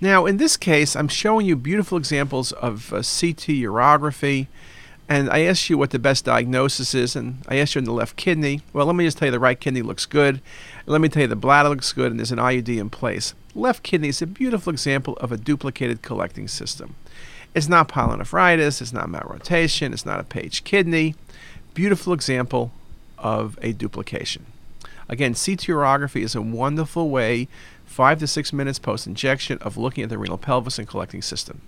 Now, in this case, I'm showing you beautiful examples of uh, CT urography, and I asked you what the best diagnosis is, and I asked you in the left kidney. Well, let me just tell you the right kidney looks good. Let me tell you the bladder looks good, and there's an IUD in place. Left kidney is a beautiful example of a duplicated collecting system. It's not pyelonephritis, it's not malrotation, it's not a page kidney. Beautiful example of a duplication. Again, CT urography is a wonderful way, five to six minutes post injection, of looking at the renal pelvis and collecting system.